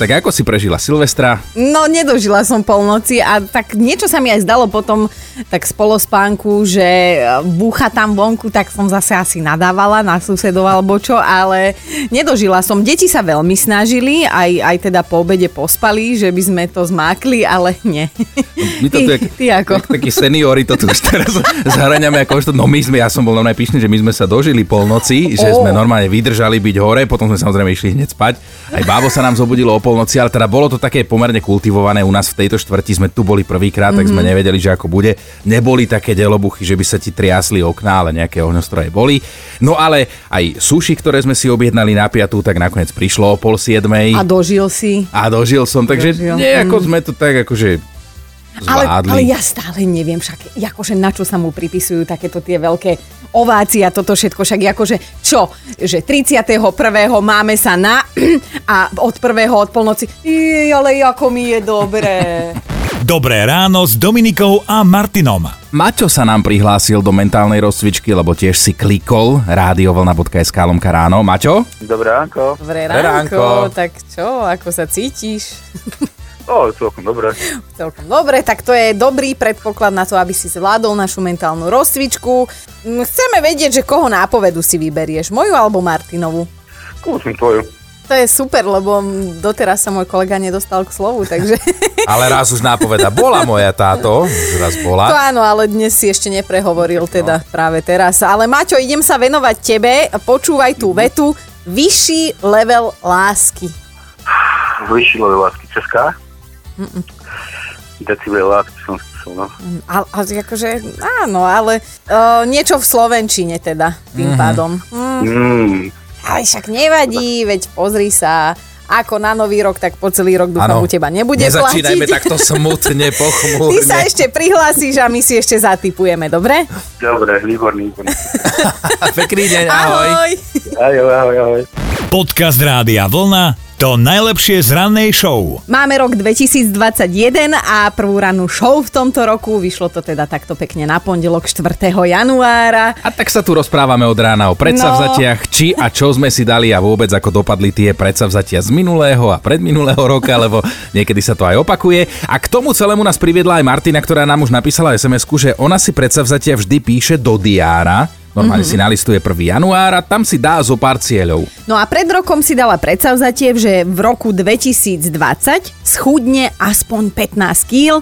Tak ako si prežila Silvestra? No, nedožila som polnoci a tak niečo sa mi aj zdalo potom tak z polospánku, že búcha tam vonku, tak som zase asi nadávala na susedov alebo čo, ale nedožila som. Deti sa veľmi snažili, aj, aj teda po obede pospali, že by sme to zmákli, ale nie. My to ty, tu, jak, ty ako? Jak, takí seniori to tu už teraz zahraňame ako to, no my sme, ja som bol normálne píšný, že my sme sa dožili polnoci, že Ó. sme normálne vydržali byť hore, potom sme samozrejme išli hneď spať. Aj bábo sa nám zobudilo o polnoci, ale teda bolo to také pomerne kultivované u nás v tejto štvrti, sme tu boli prvýkrát, tak sme nevedeli, že ako bude. Neboli také delobuchy, že by sa ti triasli okná, ale nejaké ohňostroje boli. No ale aj suši, ktoré sme si objednali na piatu, tak nakoniec prišlo o pol siedmej. A dožil si. A dožil som, takže Dožil. nejako sme to tak akože Ale, zvládli. ale ja stále neviem však, akože na čo sa mu pripisujú takéto tie veľké ovácie a toto všetko, však akože čo, že 31. máme sa na a od prvého od polnoci, "Jej, ale ako mi je dobré. Dobré ráno s Dominikou a Martinom. Maťo sa nám prihlásil do mentálnej rozcvičky, lebo tiež si klikol radiovlna.sk lomka ráno. Maťo? Dobré ránko. Dobré Dobré ránko, ránko. tak čo, ako sa cítiš? O, celkom dobré. Celkom dobre, tak to je dobrý predpoklad na to, aby si zvládol našu mentálnu rozcvičku. Mm, Chceme vedieť, že koho nápovedu si vyberieš, moju alebo Martinovu. Kúsim tvoju. To je super, lebo doteraz sa môj kolega nedostal k slovu, takže... Ale raz už nápoveda bola moja táto, už raz To bola. áno, ale dnes si ešte neprehovoril teda No. práve teraz. Ale Maťo, idem sa venovať tebe, počúvaj tú vetu. Vyšší level lásky. Vyšší level lásky Česká. Decibel lásky som chcel, no. A, a akože, áno, ale uh, niečo v Slovenčine teda, tým pádom. Mm, Mm, ale však nevadí, veď pozri sa, ako na nový rok, tak po celý rok dúfam Áno. u teba nebude Nezačínajme platiť. takto smutne, Ty pochmúrne. sa ešte prihlásiš a my si ešte zatipujeme, dobre? dobre, výborný, výborný. Pekný deň, ahoj. Ahoj. Ahoj, ahoj, ahoj. Podcast Rádia Vlna. To najlepšie z rannej show. Máme rok 2021 a prvú rannú show v tomto roku. Vyšlo to teda takto pekne na pondelok 4. januára. A tak sa tu rozprávame od rána o predsavzatiach, či a čo sme si dali a vôbec ako dopadli tie predsavzatia z minulého a predminulého roka, lebo niekedy sa to aj opakuje. A k tomu celému nás priviedla aj Martina, ktorá nám už napísala sms že ona si predsavzatia vždy píše do diára. Normálne mm-hmm. si nalistuje 1. január a tam si dá zo pár cieľov. No a pred rokom si dala predsavzatie, že v roku 2020 schudne aspoň 15 kg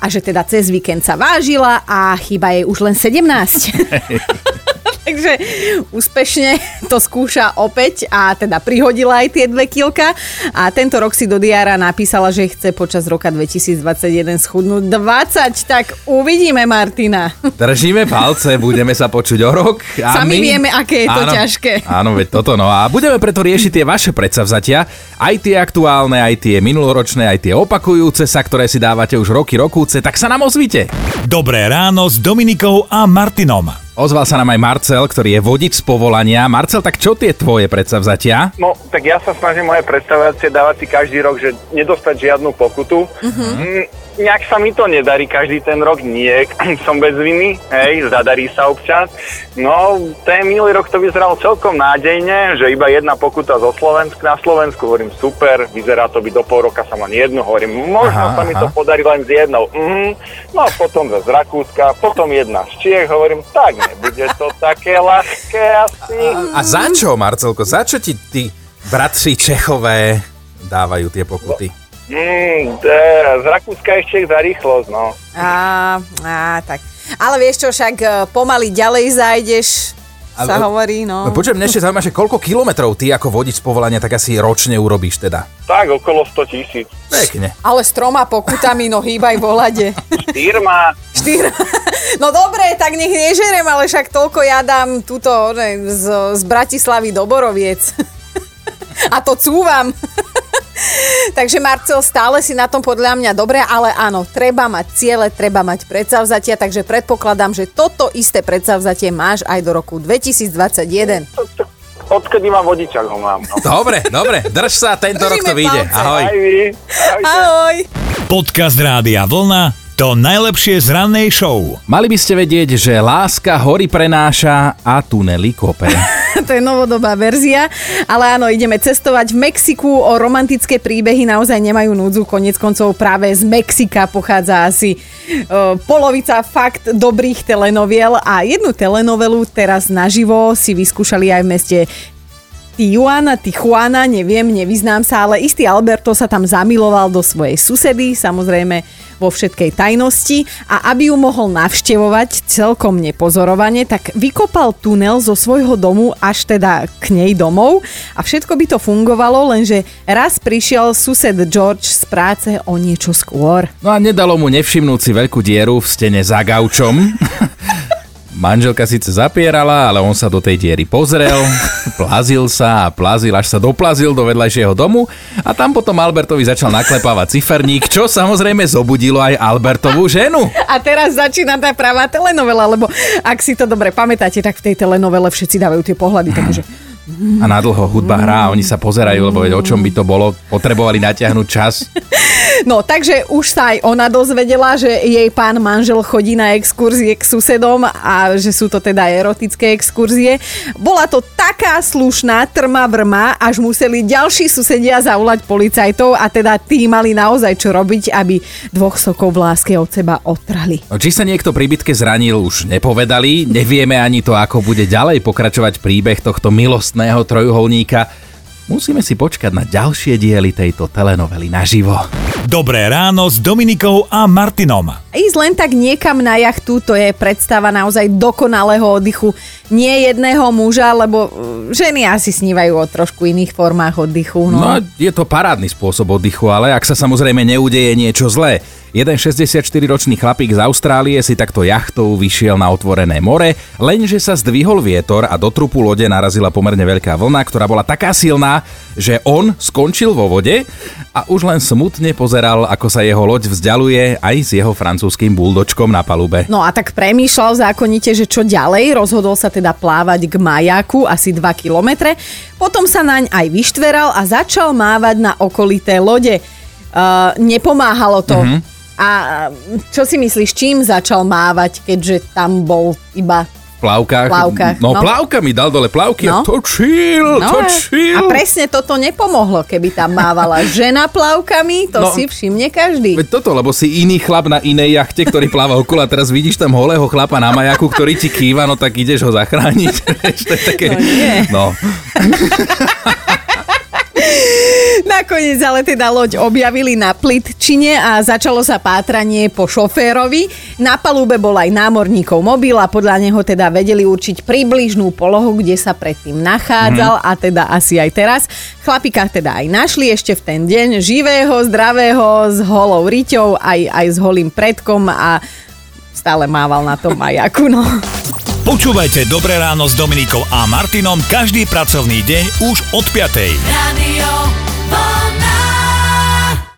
a že teda cez víkend sa vážila a chyba jej už len 17. Takže úspešne to skúša opäť a teda prihodila aj tie dve kilka a tento rok si do diára napísala, že chce počas roka 2021 schudnúť 20, tak uvidíme Martina. Držíme palce, budeme sa počuť o rok. A Sami my... vieme, aké je to áno, ťažké. Áno, veď toto no. A budeme preto riešiť tie vaše predsavzatia, aj tie aktuálne, aj tie minuloročné, aj tie opakujúce sa, ktoré si dávate už roky, rokúce, tak sa nám ozvite. Dobré ráno s Dominikou a Martinom. Ozval sa nám aj Marcel, ktorý je vodič z povolania. Marcel, tak čo tie tvoje predsavzatia? No, tak ja sa snažím moje predstavácie dávať si každý rok, že nedostať žiadnu pokutu. Mm, nejak sa mi to nedarí každý ten rok, nie, som bez viny, hej, zadarí sa občas. No, ten minulý rok to vyzeralo celkom nádejne, že iba jedna pokuta zo Slovensku na Slovensku, hovorím super, vyzerá to byť do pol roka som len jednu, hovorím, možno Aha, sa mi aha. to podarí len s jednou. Mhm. No a potom z Rakúska, potom jedna z Čiech, hovorím, tak nebude to také ľahké asi. A za čo, Marcelko? Za čo ti tí bratři Čechové dávajú tie pokuty? Mm, e, z Rakúska ešte za rýchlosť, no. Á, á, tak. Ale vieš čo, však e, pomaly ďalej zájdeš, sa Ale- hovorí, no. No počujem, mňa ešte zaujíma, že koľko kilometrov ty ako vodič z povolania tak asi ročne urobíš teda? Tak, okolo 100 tisíc. Pekne. Ale s troma pokutami, no hýbaj vo lade. Firma, Štyr. No dobre, tak nech nežerem, ale však toľko ja dám túto ne, z, z Bratislavy do Boroviec. A to cúvam. Takže Marcel, stále si na tom podľa mňa dobre, ale áno, treba mať ciele, treba mať predsavzatia, takže predpokladám, že toto isté predsavzatie máš aj do roku 2021. to, to, odkedy mám vodičak, ho mám. No. Dobre, dobre, drž sa, tento rok to vyjde. Ahoj. Aj vy. Ahojte. Ahoj. Podcast Rádia Vlna. To najlepšie z rannej show. Mali by ste vedieť, že láska hory prenáša a tunely kope. to je novodobá verzia. Ale áno, ideme cestovať v Mexiku. O romantické príbehy naozaj nemajú núdzu. Konec koncov práve z Mexika pochádza asi uh, polovica fakt dobrých telenoviel a jednu telenovelu teraz naživo si vyskúšali aj v meste Tijuana, Tijuana, neviem, nevyznám sa, ale istý Alberto sa tam zamiloval do svojej susedy, samozrejme vo všetkej tajnosti a aby ju mohol navštevovať celkom nepozorovane, tak vykopal tunel zo svojho domu až teda k nej domov a všetko by to fungovalo, lenže raz prišiel sused George z práce o niečo skôr. No a nedalo mu nevšimnúť si veľkú dieru v stene za gaučom. Manželka síce zapierala, ale on sa do tej diery pozrel, plazil sa a plazil, až sa doplazil do vedľajšieho domu a tam potom Albertovi začal naklepávať ciferník, čo samozrejme zobudilo aj Albertovú ženu. A teraz začína tá pravá telenovela, lebo ak si to dobre pamätáte, tak v tej telenovele všetci dávajú tie pohľady, takže a na dlho hudba hrá oni sa pozerajú, lebo o čom by to bolo, potrebovali natiahnuť čas. No, takže už sa aj ona dozvedela, že jej pán manžel chodí na exkurzie k susedom a že sú to teda erotické exkurzie. Bola to taká slušná trma vrma, až museli ďalší susedia zavolať policajtov a teda tí mali naozaj čo robiť, aby dvoch sokov v láske od seba otrhli. No, či sa niekto pri bitke zranil, už nepovedali. Nevieme ani to, ako bude ďalej pokračovať príbeh tohto milostného trojuholníka. Musíme si počkať na ďalšie diely tejto telenovely naživo. Dobré ráno s Dominikou a Martinom. Ísť len tak niekam na jachtu, to je predstava naozaj dokonalého oddychu. Nie jedného muža, lebo uh, ženy asi snívajú o trošku iných formách oddychu. No. No, je to parádny spôsob oddychu, ale ak sa samozrejme neudeje niečo zlé. Jeden 64-ročný chlapík z Austrálie si takto jachtou vyšiel na otvorené more, lenže sa zdvihol vietor a do trupu lode narazila pomerne veľká vlna, ktorá bola taká silná, že on skončil vo vode a už len smutne pozeral, ako sa jeho loď vzdialuje aj s jeho francúzským buldočkom na palube. No a tak premýšľal zákonite, že čo ďalej, rozhodol sa teda plávať k majaku asi 2 kilometre, potom sa naň aj vyštveral a začal mávať na okolité lode. Uh, nepomáhalo to. Mm-hmm. A čo si myslíš, čím začal mávať, keďže tam bol iba plavkách. Plavkách, no, no. plavkami dal dole plavky No. a točil, No, točil. a presne toto nepomohlo, keby tam mávala žena plavkami, to No. si všimne každý. Veď toto, lebo si iný chlap na inej jachte, ktorý pláva okolo a teraz vidíš tam holého chlapa na majaku, ktorý ti kýva, no tak ideš ho zachrániť. To je také... No nie. No, Nakoniec ale teda loď objavili na Plitčine a začalo sa pátranie po šoférovi. Na palube bol aj námorníkov mobil a podľa neho teda vedeli určiť približnú polohu, kde sa predtým nachádzal a teda asi aj teraz. Chlapika teda aj našli ešte v ten deň živého, zdravého, s holou riťou, aj, aj s holým predkom a stále mával na tom majaku, no. Počúvajte Dobré ráno s Dominikou a Martinom každý pracovný deň už od 5. Radio Vlna.